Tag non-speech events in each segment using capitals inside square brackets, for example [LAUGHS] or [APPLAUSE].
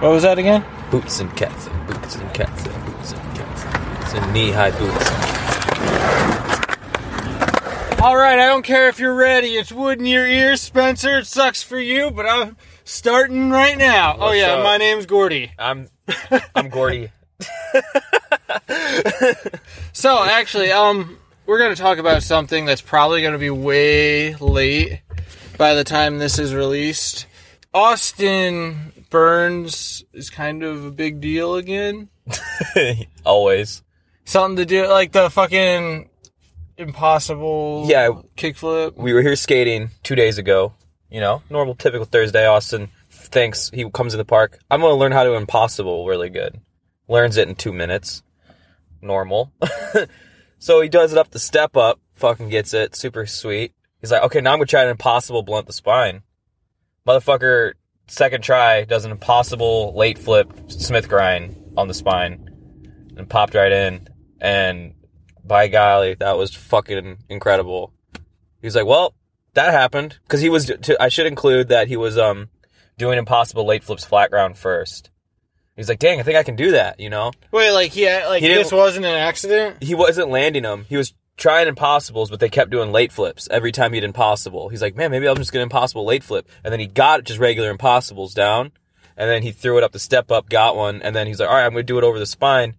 What was that again? Boots and cats and boots and cats and boots and cats and boots and knee-high boots. All right, I don't care if you're ready. It's wood in your ears, Spencer. It sucks for you, but I'm starting right now. oh yeah, up? my name's Gordy. I'm I'm Gordy. [LAUGHS] So actually, um, we're gonna talk about something that's probably gonna be way late by the time this is released. Austin Burns is kind of a big deal again. [LAUGHS] Always. Something to do like the fucking impossible Yeah. kickflip. We were here skating two days ago. You know, normal, typical Thursday. Austin thinks he comes in the park. I'm gonna learn how to impossible really good. Learns it in two minutes. Normal. [LAUGHS] so he does it up the step up. Fucking gets it. Super sweet. He's like, okay, now I'm gonna try an impossible blunt the spine. Motherfucker, second try does an impossible late flip Smith grind on the spine and popped right in. And by golly, that was fucking incredible. He's like, well, that happened because he was. To, I should include that he was um doing impossible late flips flat ground first. He's like, dang, I think I can do that. You know, Wait, like he like He this wasn't an accident? he wasn't landing them. He was trying impossibles, but they kept doing late flips every time he did impossible. He's like, man, maybe I'm just gonna impossible late flip, and then he got just regular impossibles down, and then he threw it up the step up, got one, and then he's like, all right, I'm gonna do it over the spine.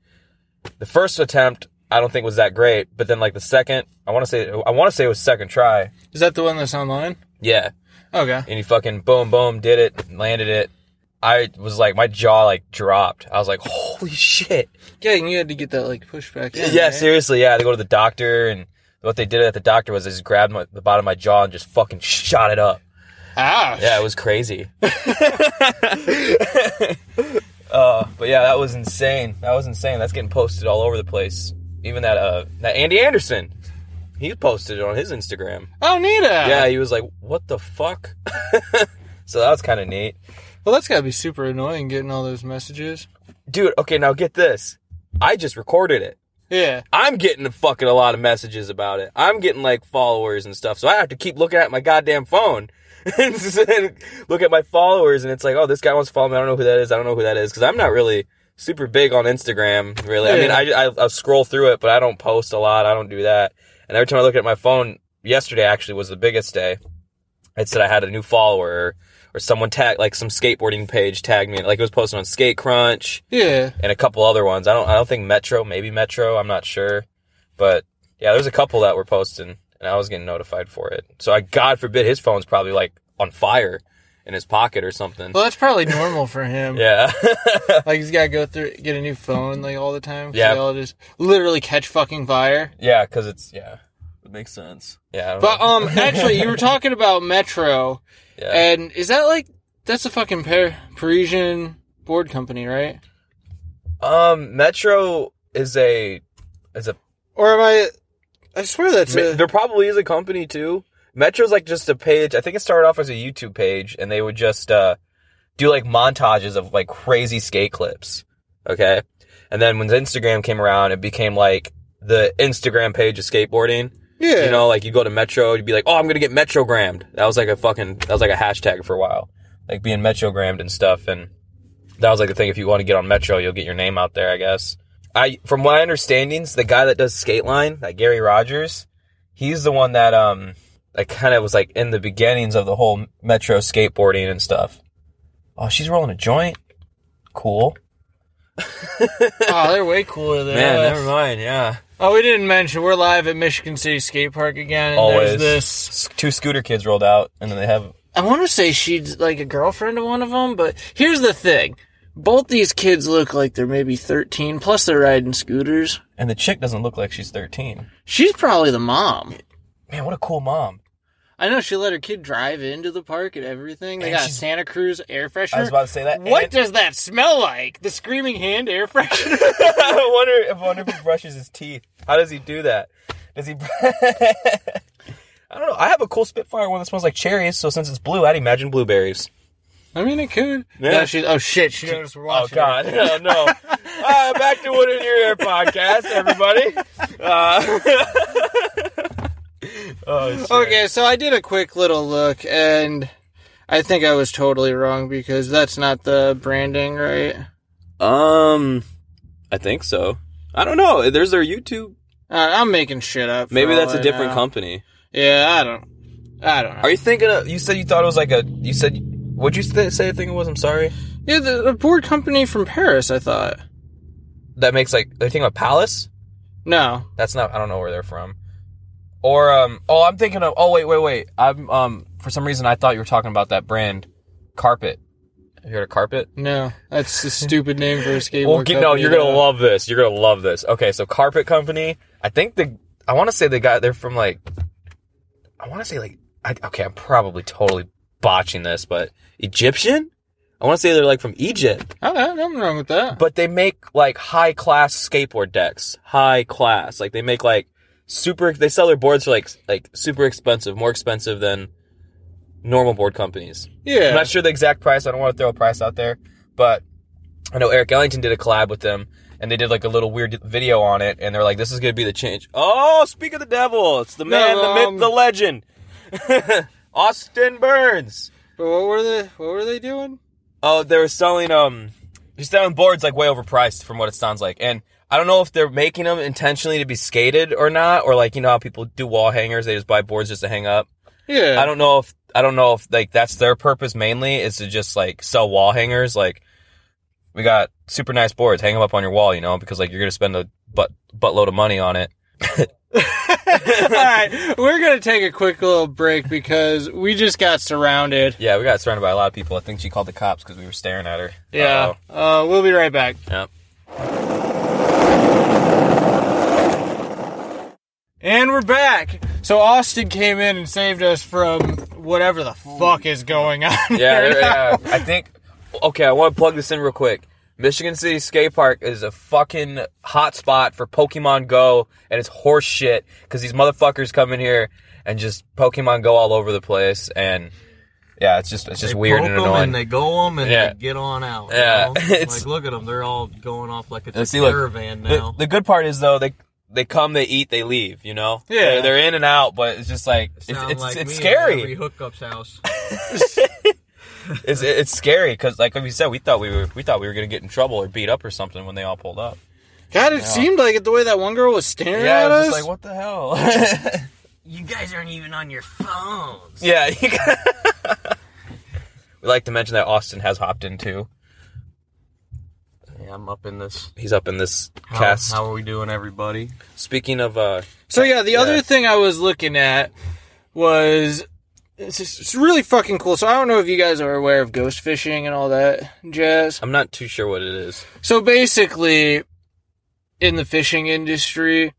The first attempt, I don't think was that great, but then like the second, I want to say, I want to say it was second try. Is that the one that's online? Yeah, Okay. and he fucking boom boom did it, landed it. I was like, my jaw like dropped. I was like, holy shit. Yeah, and you had to get that like push back in. Yeah, right? seriously, yeah. They go to the doctor, and what they did at the doctor was they just grabbed my, the bottom of my jaw and just fucking shot it up. Ouch. Yeah, it was crazy. [LAUGHS] uh, but yeah, that was insane. That was insane. That's getting posted all over the place. Even that uh, that Andy Anderson, he posted it on his Instagram. Oh, neat. Yeah, he was like, "What the fuck?" [LAUGHS] so that was kind of neat. Well, that's gotta be super annoying getting all those messages. Dude, okay, now get this. I just recorded it. Yeah. I'm getting a fucking a lot of messages about it. I'm getting like followers and stuff. So I have to keep looking at my goddamn phone [LAUGHS] and look at my followers. And it's like, oh, this guy wants to follow me. I don't know who that is. I don't know who that is. Cause I'm not really super big on Instagram, really. I mean, I, I, I'll scroll through it, but I don't post a lot. I don't do that. And every time I look at my phone, yesterday actually was the biggest day. It said I had a new follower or, someone tag, like some skateboarding page tagged me. Like it was posted on Skate Crunch Yeah. and a couple other ones. I don't I don't think Metro, maybe Metro, I'm not sure. But yeah, there's a couple that were posting and I was getting notified for it. So I God forbid his phone's probably like on fire in his pocket or something. Well, that's probably normal for him. [LAUGHS] Yeah. [LAUGHS] Like he's gotta go through, get a new phone like all the time. Yeah. They all just literally catch fucking fire. yeah, cuz it's yeah. It makes sense. Yeah. But know. um, [LAUGHS] actually, you were talking about Metro, yeah. and is that like that's a fucking Par- Parisian board company, right? um Metro is a is a Or am I? I swear that's a. there probably is a company too. Metro's like just a page. I think it started off as a YouTube page, and they would just uh, do like montages of like crazy skate clips. Okay, and then when Instagram came around, it became like the Instagram page of skateboarding. Yeah. You know, like you go to Metro, you'd be like, "Oh, I'm gonna get Metrogrammed." That was like a fucking that was like a hashtag for a while, like being Metrogrammed and stuff. And that was like the thing. If you want to get on Metro, you'll get your name out there, I guess. I, from my understandings, the guy that does Skateline, that Gary Rogers, he's the one that um, that kind of was like in the beginnings of the whole Metro skateboarding and stuff. Oh, she's rolling a joint. Cool. [LAUGHS] oh, they're way cooler than Man, us. never mind. Yeah. Oh, we didn't mention we're live at Michigan City Skate Park again. And Always. There's this. Two scooter kids rolled out, and then they have I want to say she's like a girlfriend of one of them, but here's the thing: both these kids look like they're maybe 13. Plus, they're riding scooters. and the chick doesn't look like she's 13. She's probably the mom. Man, what a cool mom. I know she let her kid drive into the park and everything. They And got she's- Santa Cruz air freshener. I was about to say that. what and- does that smell like? The screaming hand air [LAUGHS] freshener. I wonder. I wonder if he brushes his teeth. How does he do that? Does he? [LAUGHS] I don't know. I have a cool Spitfire one that smells like cherries. So since it's blue, I'd imagine blueberries. I mean, it could. Yeah. Yeah. she, oh shit! She noticed we're watching. Oh. God, no, [LAUGHS] no. uh, back to Wood in Your Ear podcast, everybody. Uh, oh. Okay, so I did a quick little look, and I think I was totally wrong because that's not the branding, right? Um, I think so. I don't know. There's their YouTube. Uh, I'm making shit up. Maybe that's a I different know. company. Yeah, I don't. I don't know. Are you thinking of? You said you thought it was like a. You said. What'd you th- say? The thing it was. I'm sorry. yeah, the, the board company from Paris. I thought. That makes like. Are you thinking of Palace? No. That's not. I don't know where they're from. Or um. Oh, I'm thinking of. Oh wait, wait, wait. I'm um. For some reason, I thought you were talking about that brand, Carpet. Have you heard of Carpet? No, that's a stupid name for a skateboard. Well, get, no, company, you're gonna love this. You're gonna love this. Okay, so Carpet Company. I think the. I want to say they got. They're from like. I want to say like. I, okay, I'm probably totally botching this, but Egyptian. I want to say they're like from Egypt, Okay, nothing wrong with that. but they make like high class skateboard decks. High class, like they make like super. They sell their boards for like like super expensive, more expensive than normal board companies. Yeah. I'm not sure the exact price. I don't want to throw a price out there, but I know Eric Ellington did a collab with them, and they did like a little weird video on it, and they're like, "This is gonna be the change." Oh, speak of the devil! It's the man, No, the um, myth, the legend, [LAUGHS] Austin Burns. But what were they? What were they doing? Oh, they were selling um, he's selling boards like way overpriced from what it sounds like, and I don't know if they're making them intentionally to be skated or not, or like you know how people do wall hangers, they just buy boards just to hang up. Yeah. I don't know if I don't know if like that's their purpose mainly is to just like sell wall hangers. Like we got super nice boards, hang them up on your wall, you know, because like you're gonna spend a butt buttload of money on it. [LAUGHS] All right, we're gonna take a quick little break because we just got surrounded. Yeah, we got surrounded by a lot of people. I think she called the cops because we were staring at her. Yeah. Uh, we'll be right back. Yep. And we're back. So Austin came in and saved us from whatever the fuck is going on. [LAUGHS] Yeah, here yeah. I think. Okay, I want to plug this in real quick. Michigan City Skate Park is a fucking hot spot for Pokemon Go, and it's horse shit because these motherfuckers come in here and just Pokemon Go all over the place, and yeah, it's just it's just they weird poke and 'em annoying. and they go them and Yeah. they get on out. Yeah, you know? [LAUGHS] it's- like look at them; they're all going off like it's And a see, look, caravan the, now. the good part is though they they come, they eat, they leave. You know, Yeah. they're, they're in and out, but it's just like it's Sound it's, like it's me at scary. Every hookup's house. [LAUGHS] [LAUGHS] It's it's scary because like we said, we thought we were we thought we were gonna get in trouble or beat up or something when they all pulled up. God, it seemed like it the way that one girl was staring Yeah, at I us. just like, what the hell? [LAUGHS] you guys aren't even on your phones. yeah. you got- we like to mention that Austin has hopped in too. Yeah, I'm up in this. He's up in this How, cast. how are we doing, everybody? Speaking of, uh, So yeah, the Yeah. other thing I was looking at was it's, just, it's really fucking cool. So I don't know if you guys are aware of ghost fishing and all that jazz. I'm not too sure what it is. So basically, in the fishing industry,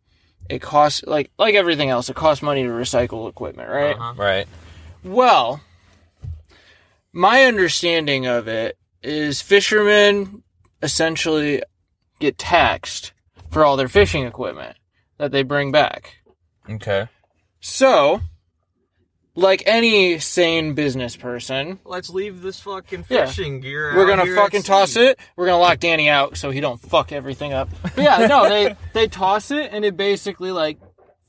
it costs like like everything else. It costs money to recycle equipment, right? Uh-huh. Right. Well, my understanding of it is fishermen essentially get taxed for all their fishing equipment that they bring back. Okay. So, like any sane business person, Let's leave this fucking Yeah. fishing gear. we're out gonna here at fucking toss sea. it. We're gonna lock Danny out so he don't fuck everything up. [LAUGHS] But yeah, no, they they toss it and it basically like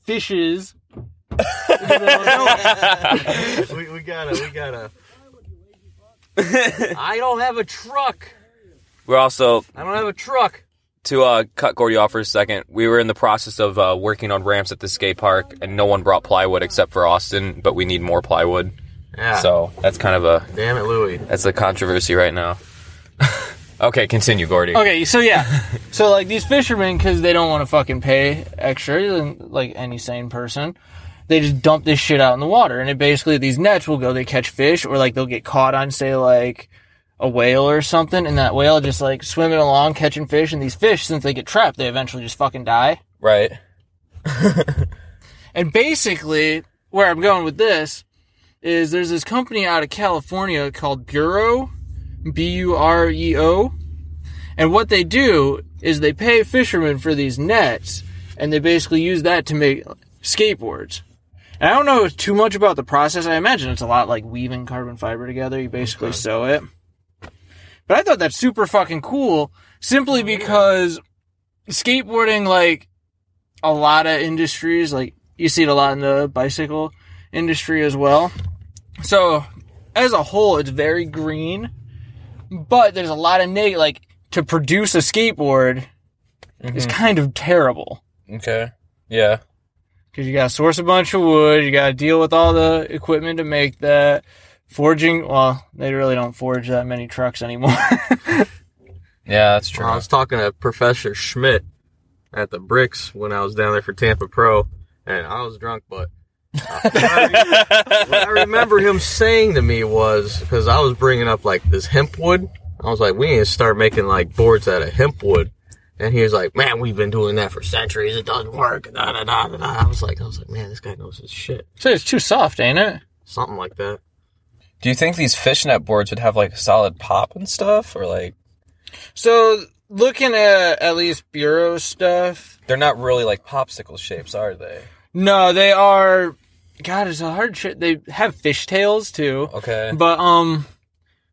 fishes. [LAUGHS] [LAUGHS] we, we gotta, we gotta. I don't have a truck. We're also I don't have a truck. to uh, cut Gordy off for a second. We were in the process of uh, working on ramps at the skate park, and no one brought plywood except for Austin. But we need more plywood, Yeah. so that's kind of a damn it, Louie. that's a controversy right now. [LAUGHS] okay, continue, Gordy. Okay, so yeah, [LAUGHS] so like these fishermen, because they don't want to fucking pay extra, like any sane person, they just dump this shit out in the water, and it basically these nets will go, they catch fish, or like they'll get caught on, say, like a whale or something, and that whale just like swimming along catching fish, and these fish, since they get trapped, they eventually just fucking die. Right. [LAUGHS] And basically, where I'm going with this is there's this company out of California called Bureo, B U R E O. And what they do is they pay fishermen for these nets, and they basically use that to make skateboards. And I don't know too much about the process. I imagine it's a lot like weaving carbon fiber together. You basically sew it. But I thought that's super fucking cool simply oh, because skateboarding, like a lot of industries, like you see it a lot in the bicycle industry as well. So as a whole, it's very green, but there's a lot of neg. Like to produce a skateboard is mm-hmm. kind of terrible Okay. Yeah. because you got to source a bunch of wood, you got to deal with all the equipment to make that. Forging, well, they really don't forge that many trucks anymore. [LAUGHS] Yeah, that's true. I was talking to Professor Schmidt at the Bricks when I was down there for Tampa Pro, and I was drunk, but uh, [LAUGHS] what, I, what I remember him saying to me was because I was bringing up like this hemp wood. I was like, we need to start making like boards out of hemp wood. And he was like, "Man, we've been doing that for centuries. It doesn't work." Da, da, da, da, da. I was like, "I was like, man, this guy knows his shit." so it's too soft, ain't it? Something like that. Do you think these fishnet boards would have like a solid pop and stuff, or like So looking at at least Bureo stuff, they're not really like popsicle shapes, are they? no, they are. God, it's a hard shit. They have fishtails too. Okay. But um,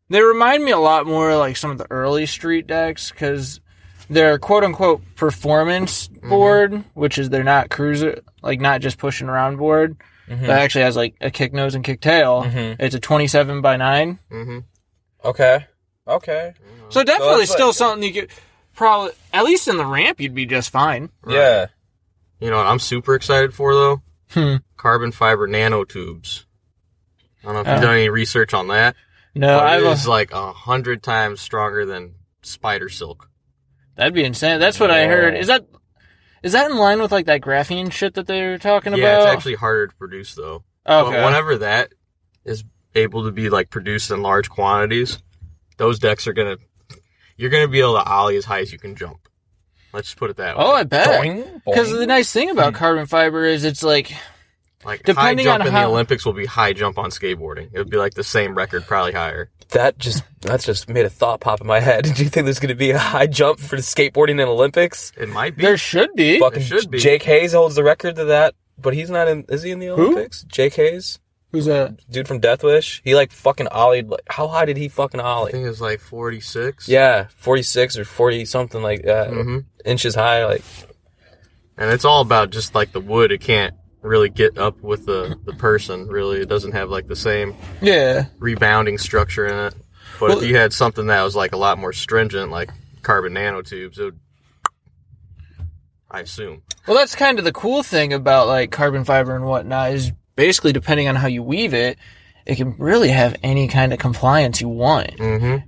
they remind me a lot more like some of the early street decks because they're quote unquote performance board, which is they're not cruiser like not just pushing around board. Mhm. That actually has like a kick nose and kick tail. Mhm. It's a twenty seven by nine, Mm-hmm. Okay. Okay. so definitely it's still like- something you could probably at least in the ramp you'd be just fine. Yeah. You know what I'm super excited for though? Hmm. Carbon fiber nanotubes. I don't know if you've Oh. done any research on that. No, I've it is like a hundred times stronger than spider silk. that'd be insane. That's what I heard. Is that is that in line with like that graphene shit that they were talking Yeah, about? Yeah, it's actually harder to produce though. okay. But whenever that is able to be like produced in large quantities, those decks are gonna you're gonna be able to ollie as high as you can jump. Let's just put it that way. oh, I bet. Because the nice thing about hmm. carbon fiber is it's like like depending high jump on in how- the Olympics will be high jump on skateboarding. It would be like the same record, probably higher. that just that's just made a thought pop in my head. [LAUGHS] Do you think there's going to be a high jump for the skateboarding in Olympics? It might be. there should be. Fucking should be. Jake Hayes holds the record to that, but he's not in. Is he in the Olympics? Who? Jake Hayes, Who's that? dude from Death Wish. He like fucking ollied. Like, how high did he fucking ollie? I think it was like 46. Yeah, forty six or forty something like that, hmm inches high. Like And it's all about just like the wood. It can't really get up with the, the person, really. It doesn't have like the same Yeah. rebounding structure in it. But Well- if you had something that was like a lot more stringent, like carbon nanotubes, it would, I assume. Well, that's kind of the cool thing about like carbon fiber and whatnot is basically depending on how you weave it, it can really have any kind of compliance you want. Mm-hmm.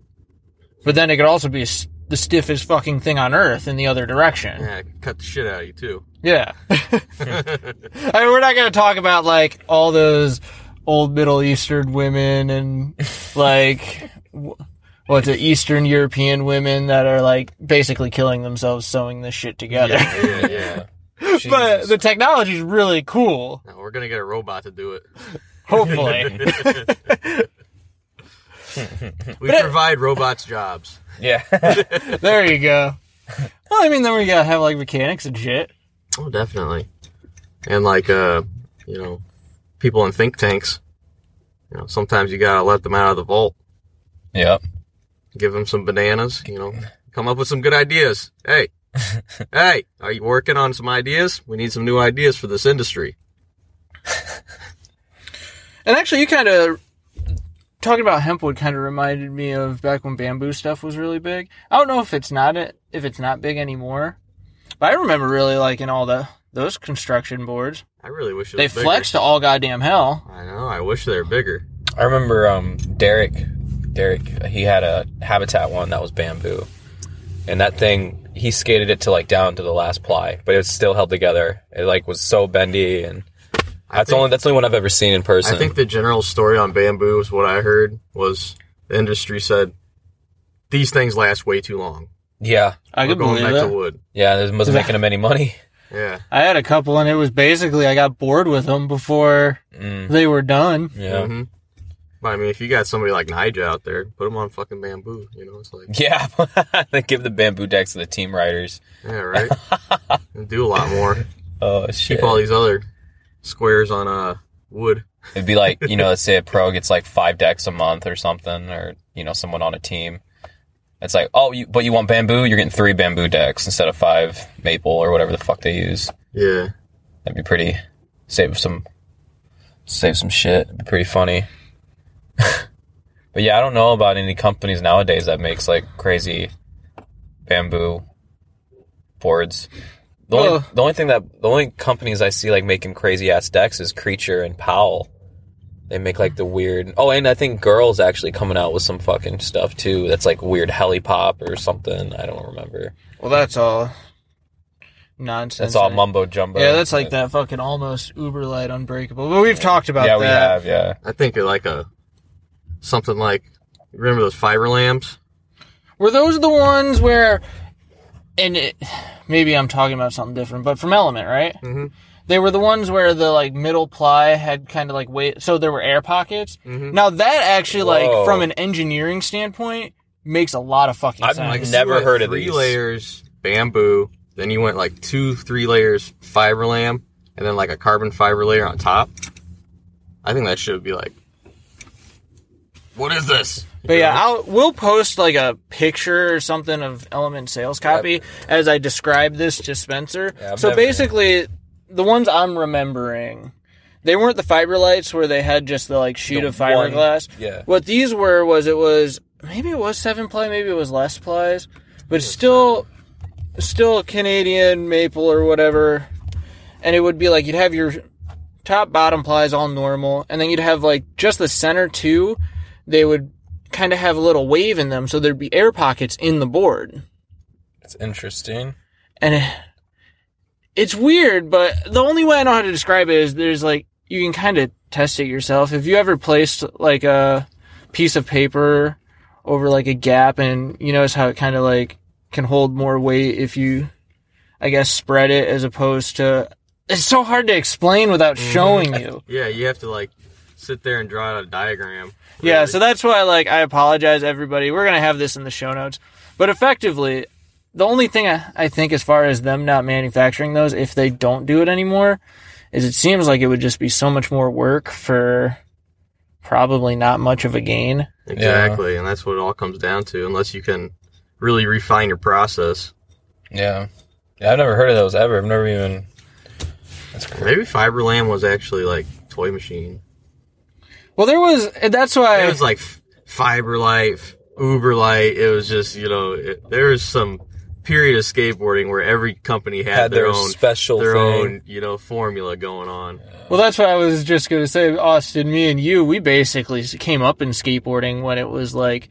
But then it could also be the stiffest fucking thing on earth in the other direction. Yeah, cut the shit out of you too. Yeah. [LAUGHS] I mean, we're not going to talk about like all those old Middle Eastern women and like wh- what's it, Eastern European women that are like basically killing themselves sewing this shit together. yeah, yeah. [LAUGHS] but the technology is really cool. No, we're gonna get a robot to do it. Hopefully. [LAUGHS] [LAUGHS] We provide robots jobs. yeah, [LAUGHS] there you go. Well, I mean, then we gotta have like mechanics and shit. Oh, definitely. And like, uh, you know, people in think tanks. You know, sometimes you gotta let them out of the vault. yep. Give them some bananas. You know, [LAUGHS] come up with some good ideas. Hey, hey, are you working on some ideas? We need some new ideas for this industry. And actually, you kind of talking about hempwood kind of reminded me of back when bamboo stuff was really big. I don't know if it's not it if it's not big anymore, but I remember really liking all the those construction boards. I really wish it They was bigger. flex to all goddamn hell. I know. I wish they were bigger. I remember um, Derek. Derek, he had a Habitat one that was bamboo, and that thing he skated it to like down to the last ply, but it was still held together. It like was so bendy, and I that's think- only that's the only one I've ever seen in person. I think the general story on bamboo is what I heard was the industry said these things last way too long. Yeah, I We're could going believe back it. to wood. yeah, it wasn't making them any money. [LAUGHS] Yeah. I had a couple, and it was basically I got bored with them before Mm, they were done. yeah, hmm But I mean, if you got somebody like Nyjah out there, put them on fucking bamboo. You know, it's like, [LAUGHS] yeah. [LAUGHS] they give the bamboo decks to the team riders. yeah, right. do a lot more. Oh shit! Keep all these other squares on uh wood. It'd be like, you know, [LAUGHS] let's say a pro gets like five decks a month or something, or, you know, someone on a team. It's like, oh, you, but you want bamboo? You're getting three bamboo decks instead of five maple or whatever the fuck they use. Yeah. That'd be pretty, save some, save some shit. It'd be pretty funny. [LAUGHS] But yeah, I don't know about any companies nowadays that makes like crazy bamboo boards. The only, Well- the only thing that the only companies I see like making crazy ass decks is Creature and Powell. They make like the weird. Oh, and I think Girls actually coming out with some fucking stuff too. That's like weird heli pop or something. I don't remember. Well, that's all nonsense. That's all right? mumbo jumbo. Yeah, that's like that fucking almost uber light unbreakable. But we've talked about Yeah, we that. have. Yeah. I think of like a something like remember those fiber lamps? Were those the ones where, and it, maybe I'm talking about something different, but from Element, right? Mhm. They were the ones where the like middle ply had kind of like weight, so there were air pockets. Mhm. Now that actually, like Whoa. from an engineering standpoint, makes a lot of fucking I've, sense. like, So never you went heard of three layers bamboo, then you went like two, three layers fiber lamp, and then like a carbon fiber layer on top. I think that should be like, what is this? But yeah, I'll we'll post like a picture or something of Element sales copy as I describe this to Spencer. Yeah, so basically, the ones I'm remembering, they weren't the fiber lights where they had just the like sheet The of fiberglass. one- yeah. What these were was it was maybe it was seven ply, maybe it was less plies, but it's still still Canadian maple or whatever. And it would be like you'd have your top bottom plies all normal, and then you'd have like just the center two. They would kind of have a little wave in them, so there'd be air pockets in the board. It's interesting. And it, it's weird, but the only way I know how to describe it is there's like you can kind of test it yourself. If you ever placed like a piece of paper over like a gap, and you notice how it kind of like can hold more weight if you, I guess, spread it as opposed to. It's so hard to explain without mm-hmm. showing [LAUGHS] you. Yeah, you have to like sit there and draw out a diagram. Yeah, so that's why like I apologize everybody. We're gonna have this in the show notes. But effectively, the only thing I, I think as far as them not manufacturing those, if they don't do it anymore, is it seems like it would just be so much more work for probably not much of a gain. exactly, and that's what it all comes down to. Unless you can really refine your process. Yeah. Yeah, I've never heard of those ever. I've never even. That's cool. Maybe Fiberland was actually like toy machine. Well, there was that's why It was like f- fiber light, f- uber light. It was just you know it, there was some period of skateboarding where every company had, Had their, their own special their thing. own you know formula going on. well that's what I was just gonna say. Austin, me and you, we basically came up in skateboarding when it was like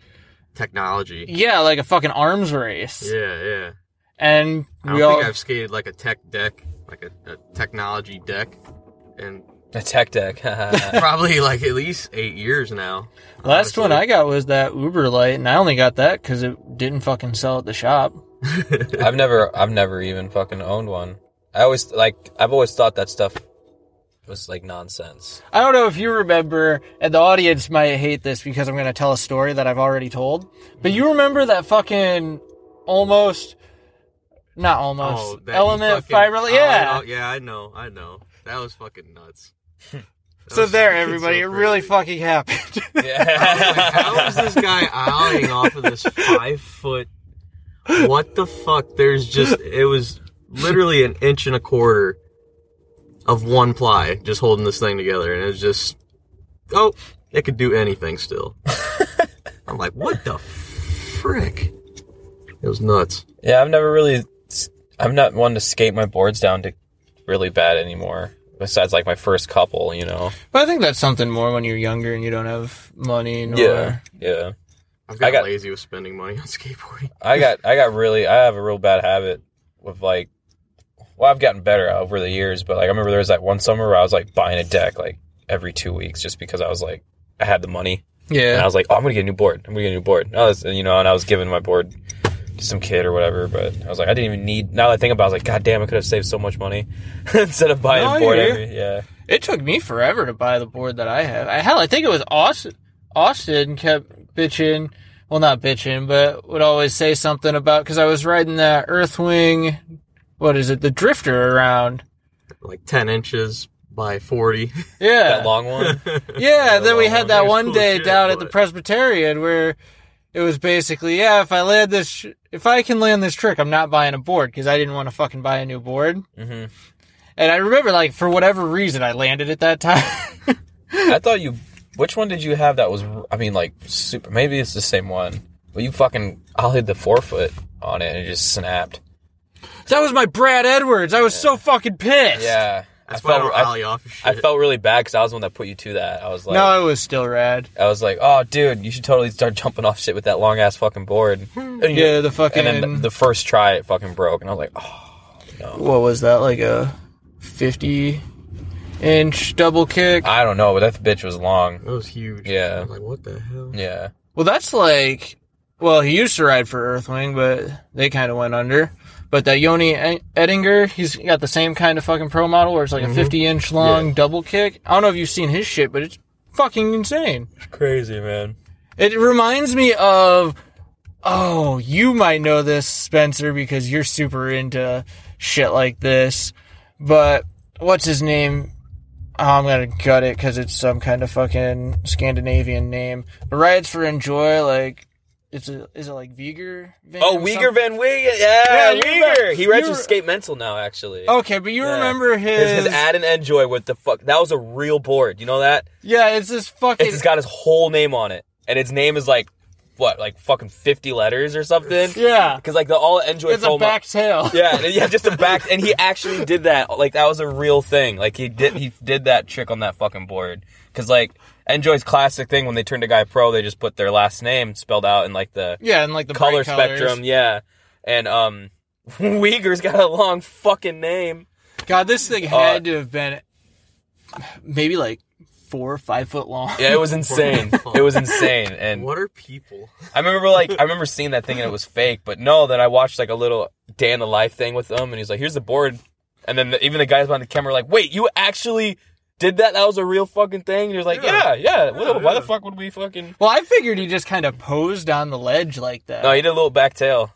Technology. yeah, like a fucking arms race, Yeah, yeah. and I we don't all think I've skated like a tech deck, like a, a technology deck, and A tech deck. [LAUGHS] probably like at least eight years now. Last one. I got was that Uber Light, and I only got that because it didn't fucking sell at the shop. [LAUGHS] I've never, I've never even fucking owned one. I always like, I've always thought that stuff was like nonsense. I don't know if you remember, and the audience might hate this because I'm going to tell a story that I've already told. But hmm. you remember that fucking almost, not almost, Oh, element fucking- fiber? oh, yeah. oh, yeah, I know, I know. That was fucking nuts. That so was there, [LAUGHS] everybody, so it really fucking happened. I was like, how is this guy eyeing off of this five foot? What the fuck? There's just it was literally an inch and a quarter of one ply just holding this thing together, and it was just oh, it could do anything still. [LAUGHS] I'm like, what the frick? It was nuts. Yeah, I've never really, I'm not one to skate my boards down to really bad anymore. Besides like my first couple, you know. but I think that's something more when you're younger and you don't have money. Nor, Yeah, yeah. I've got, I got- lazy with spending money on [LAUGHS] skateboarding. I got I got really I have a real bad habit with like well I've gotten better over the years but like I remember there was that one summer where I was like buying a deck like every two weeks just because I was like I had the money Yeah. and I was like oh I'm gonna get a new board I'm gonna get a new board and I was, you know and I was giving my board to some kid or whatever but I was like I didn't even need now that I think about it I was like god damn I could have saved so much money [LAUGHS] instead of buying No, I a board every yeah It took me forever to buy the board that I have. I, hell, I think it was Austin. Austin kept bitching. Well, not bitching, but would always say something about because I was riding that Earthwing. What is it? The Drifter around. Like ten inches by forty. Yeah, that long one [LAUGHS] yeah. Then we had one. that It was one cool day shit, down at the Presbyterian where it was basically, yeah, if I land this, sh- if I can land this trick, I'm not buying a board because I didn't want to fucking buy a new board. hmm And I remember, like, for whatever reason, I landed it that time. [LAUGHS] I thought you Which one did you have that was? I mean, like super. Maybe it's the same one. But you fucking I hit the forefoot on it and it just snapped. That was my Brad Edwards. I was so fucking pissed. Yeah, That's I why I felt don't I, off of shit. I felt really bad because I was the one that put you to that. I was like, no, it was still rad. I was like, oh, dude, you should totally start jumping off shit with that long ass fucking board. [LAUGHS] And you- Yeah, the fucking. And then the, the first try, it fucking broke, and I was like, oh, what was that? Like a fifty inch double kick. I don't know, but that bitch was long. That was huge. Yeah. I was like, what the hell? Yeah. Well, that's like. Well, he used to ride for Earthwing, but they kind of went under. But that Yoni Edinger, he's got the same kind of fucking pro model where it's like a mm-hmm. 50 inch long Yeah. double kick. I don't know if you've seen his shit, but it's fucking insane. It's crazy, man. It reminds me of. Oh, you might know this, Spencer, because you're super into shit like this. But what's his name? Oh, I'm gonna gut it because it's some kind of fucking Scandinavian name. But rides for Enjoi, like it's a is it like Wieger? Van Oh, Wieger? Van Wee, yeah, Yeah, Wieger. He rides you with Skate Mental now, actually. Okay, but you Yeah. remember his, his, his ad and Enjoi with the fuck. That was a real board. You know that? Yeah, it's this fucking. It's got his whole name on it, and its name is like what, like fucking fifty letters or something? yeah, Because like the all enjoy. it's a back tail. Yeah, yeah, just a back, and he [LAUGHS] actually did that. Like that was a real thing. Like he did, he did that trick on that fucking board. Because like Enjoi's classic thing when they turned a guy pro, they just put their last name spelled out in like the yeah, and like the color spectrum. Yeah, and um, [LAUGHS] Wieger's got a long fucking name. God, this thing Uh, had to have been maybe like four or five foot long. Yeah, it was [LAUGHS] insane. it was insane, and What are people? I remember like I remember seeing that thing and it was fake, but no, then I watched like a little day in the life thing with him, and he's like, "Here's the board," and then the, even the guys behind the camera were like, "Wait, you actually did that? That was a real fucking thing?" And he was like, "Yeah, Yeah. yeah. Well, why the fuck would we fucking?" Well, I figured he just kind of posed on the ledge like that. No, he did a little back tail.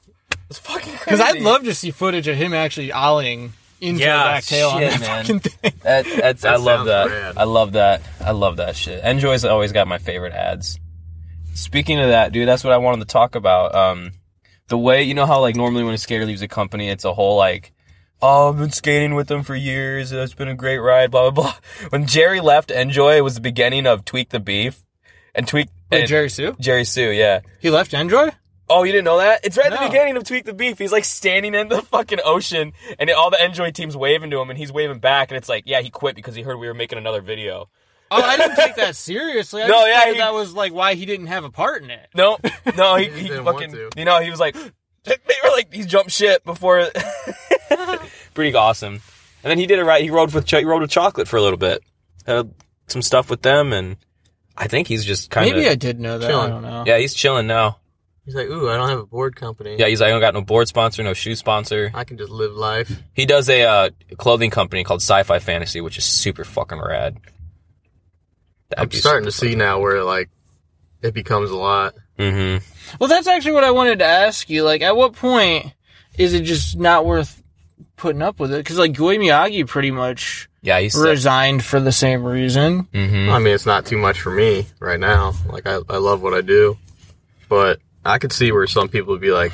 It's fucking Because I'd love to see footage of him actually ollieing into Yeah, a back tail on that man. fucking thing. That, that's I love that. rad. I love that. I love that shit. Enjoi's always got my favorite ads. Speaking of that, dude, that's what I wanted to talk about. Um, the way you know how like normally when a skater leaves a company, it's a whole like, oh, I've been skating with them for years. It's been a great ride. Blah blah blah. [LAUGHS] When Jerry left Enjoi, it was the beginning of Tweak the Beef, and Tweak Wait, and Jerry Hsu? Jerry Hsu. Yeah. He left Enjoi? Oh, you didn't know that? It's right at No. the beginning of Tweak the Beef. He's like standing in the fucking ocean, and all the Enjoi teams waving to him, and he's waving back, and it's like, yeah, he quit because he heard we were making another video. Oh, I didn't take that seriously. I [LAUGHS] No, just yeah, he- that was like why he didn't have a part in it. No, no, he, [LAUGHS] he didn't want fucking, to. you know, he was like, they were like, he jumped shit before. Pretty awesome. And then he did it right. He rode with he rode with chocolate for a little bit, had some stuff with them, and I think he's just kind of Maybe I did know that. I Chilling. don't know. yeah, he's chilling now. He's like, ooh, I don't have a board company. Yeah, he's like, I don't got no board sponsor, no shoe sponsor. I can just live life. He does a uh, clothing company called Sci-Fi Fantasy, which is super fucking rad. I'm starting to see now where like it becomes a lot. Mm-hmm. Well, that's actually what I wanted to ask you. Like, at what point is it just not worth putting up with it? Because like Goy Miyagi pretty much Yeah, he's. resigned for the same reason. mm-hmm. I mean, it's not too much for me right now. Like I, I love what I do, but I could see where some people would be like,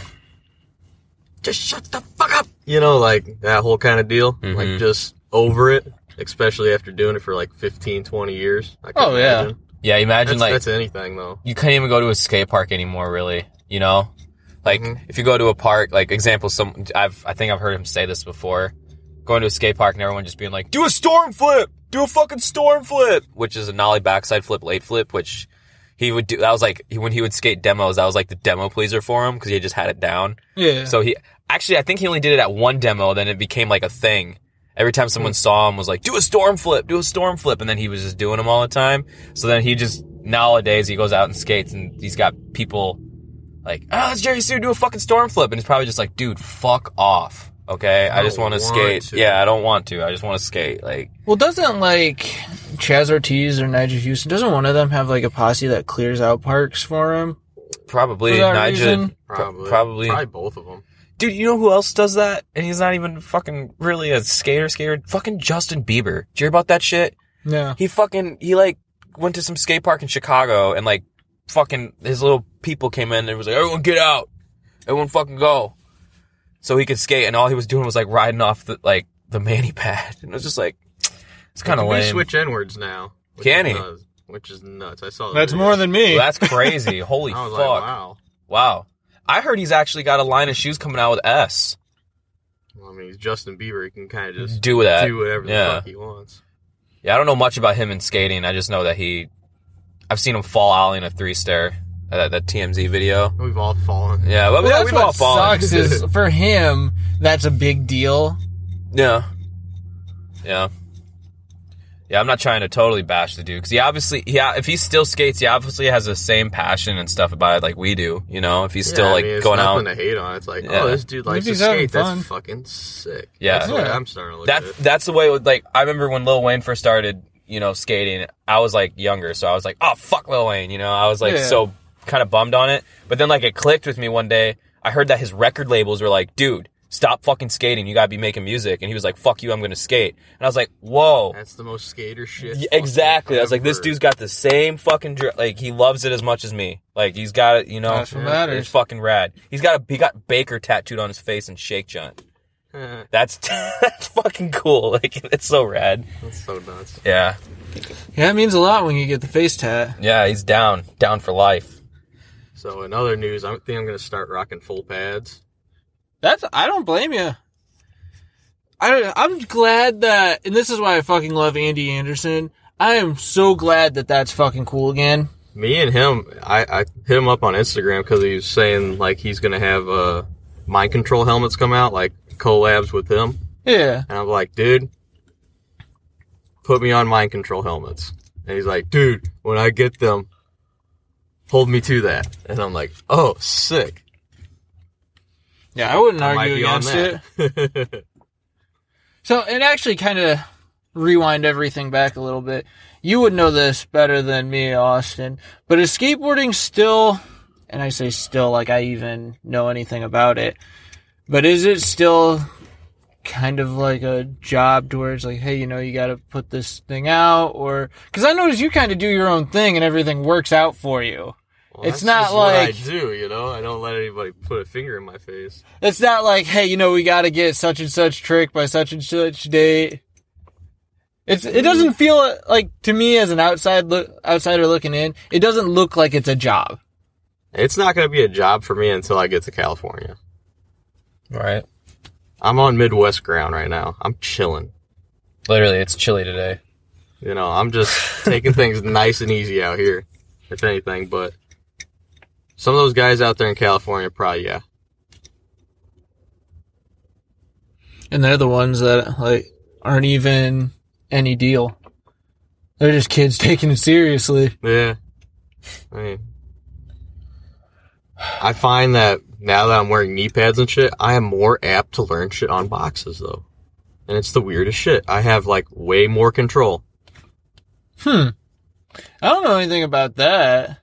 just shut the fuck up. You know, like that whole kind of deal. Mhm. Like just over it, especially after doing it for like 15, 20 years. I can Oh, yeah. imagine. Yeah, imagine That's, like that's anything though. you can't even go to a skate park anymore, really. You know, like Mhm. if you go to a park, like example, some I've I think I've heard him say this before. Going to a skate park and everyone just being like, "Do a storm flip, do a fucking storm flip," which is a nollie backside flip, late flip, which he would do. That was like when he would skate demos. That was like the demo pleaser for him because he just had it down. Yeah. So he actually, I think he only did it at one demo. Then it became like a thing. Every time someone saw him, was like, "Do a storm flip, do a storm flip," and then he was just doing them all the time. So then he just nowadays he goes out and skates, and he's got people like, "Oh, it's Jerry Hsu, do a fucking storm flip," and he's probably just like, "Dude, fuck off." Okay, I, I just want to want skate. to. Yeah, I don't want to. I just want to skate. Like, Well, doesn't like Chaz Ortiz or Nyjah Huston? Doesn't one of them have like a posse that clears out parks for him? probably For Nyjah. reason? pro- Probably. probably. Probably both of them. Dude, you know who else does that? And he's not even fucking really a skater. Skater. Fucking Justin Bieber. Did you hear about that shit? Yeah. he fucking he like went to some skate park in Chicago and like fucking his little people came in and was like everyone get out everyone fucking go so he could skate and all he was doing was like riding off the like the mani [LAUGHS] pad and it was just like it's kind of Can we lame switch N words now. which Can he? does. which is nuts. I saw the That's video. more than me. Well, that's [LAUGHS] crazy. Holy I fuck! like, wow. Wow. I heard he's actually got a line of shoes coming out with S. Well, I mean, he's Justin Bieber. He can kind of just Do that. do whatever the Yeah. fuck he wants. Yeah, I don't know much about him in skating. I just know that he. I've seen him fall ollie in a three stair. Uh, that, that TMZ video. We've all fallen. Yeah, well, Well, that's we've all fallen. sucks is [LAUGHS] for him. That's a big deal. Yeah. Yeah. Yeah, I'm not trying to totally bash the dude because he obviously, yeah, uh, if he still skates, he obviously has the same passion and stuff about it like we do. You know, if he's still Yeah, I like mean, going nothing out. to hate on. It's like, oh, Yeah. oh, this dude likes to he's having skate. That's fun. fucking sick. Yeah. that's the way Yeah. I'm starting to look That at it. that's the way. Like I remember when Lil Wayne first started, you know, skating. I was like younger, so I was like, oh fuck Lil Wayne. You know, I was like Yeah. so kind of bummed on it. But then like it clicked with me one day. I heard that his record labels were like, dude. Stop fucking skating. You gotta be making music. And he was like, fuck you, I'm gonna skate. And I was like, whoa. That's the most skater shit. Yeah, fucking exactly. I was like, this dude's got the same fucking dr- like he loves it as much as me. Like he's got it, you know. That's what matters. It's fucking rad. He's got a he got Baker tattooed on his face and Shake Junt. [LAUGHS] That's [LAUGHS] that's fucking cool. Like it's so rad. That's so nuts. Yeah, Yeah, it means a lot when you get the face tat. yeah. He's down, down for life. So in other news, I think I'm gonna start rocking full pads. That's I don't blame you. I I'm glad that, and this is why I fucking love Andy Anderson. I am so glad that that's fucking cool again. Me and him, I, I hit him up on Instagram because he was saying like he's gonna have uh mind control helmets come out, like collabs with him. Yeah, And I'm like, dude, put me on mind control helmets. And he's like, dude, when I get them, hold me to that. And I'm like, oh, sick. yeah. I wouldn't I argue against it. [LAUGHS] So it actually kind of rewind everything back a little bit. You would know this better than me, Austin. But is skateboarding still, and I say still like I even know anything about it, but is it still kind of like a job to where it's like, hey, you know, you got to put this thing out, or because I notice you kind of do your own thing and everything works out for you. Well, It's not like- I do, you know. I don't let anybody put a finger in my face. It's not like, hey, you know, we got to get such and such trick by such and such date. It's it doesn't mm. feel like to me as an outside look, outsider looking in, it doesn't look like it's a job. It's not going to be a job for me until I get to California. Right. I'm on Midwest ground right now. I'm chilling. Literally, it's chilly today. You know, I'm just [LAUGHS] taking things nice and easy out here, if anything. But some of those guys out there in California, probably yeah. And they're the ones that like aren't even any deal. They're just kids [LAUGHS] taking it seriously. Yeah. I mean, I find that now that I'm wearing knee pads and shit, I am more apt to learn shit on boxes though. And it's the weirdest shit. I have like way more control. Hmm. I don't know anything about that.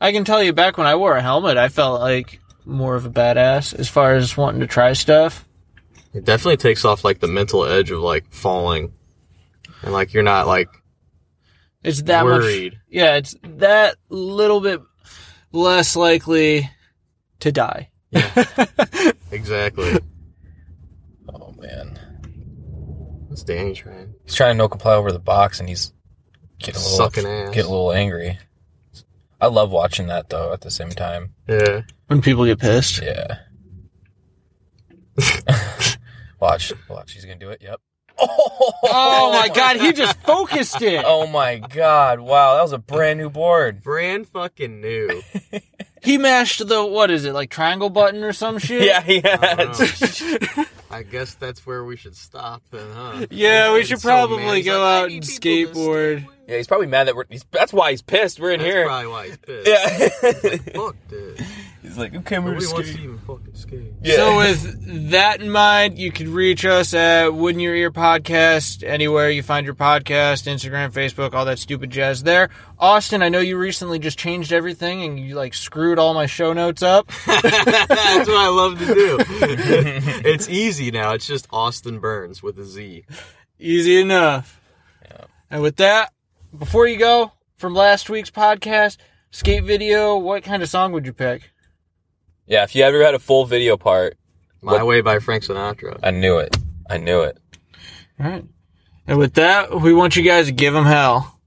I can tell you back when I wore a helmet, I felt like more of a badass as far as wanting to try stuff. It definitely takes off like the mental edge of like falling. And like you're not like It's that much. worried. Yeah, it's that little bit less likely to die. Yeah. [LAUGHS] exactly. Oh man, What's Danny trying? he's trying to no comply over the box, and he's getting a little Sucking ass. getting a little angry. I love watching that though. At the same time, Yeah. When people get pissed. yeah. [LAUGHS] [LAUGHS] watch, watch. He's gonna do it. Yep. Oh, oh my god, he just focused it. Oh my god! Wow, that was a brand new board. Brand fucking new. He mashed the what is it, like triangle button or some shit? Yeah, he I has. know. [LAUGHS] I guess that's where we should stop then, huh? Yeah, we should probably he's go like, out and skateboard. Yeah, he's probably mad that we're. He's, that's why he's pissed. We're in That's here. probably why he's pissed. Yeah. Fuck this. He's like, okay, we're Nobody gonna wants to even fucking skate. Yeah. So [LAUGHS] with that in mind, you can reach us at Wood in Your Ear Podcast anywhere you find your podcast, Instagram, Facebook, all that stupid jazz there. Austin, I know you recently just changed everything and you like screwed all my show notes up. [LAUGHS] That's what I love to do. [LAUGHS] it's easy now. It's just Austin Burns with a Z. Easy enough. And with that, before you go from last week's podcast, skate video, what kind of song would you pick? Yeah, if you ever had a full video part, My What- Way by Frank Sinatra. I knew it. I knew it. All right. And with that, we want you guys to give them hell.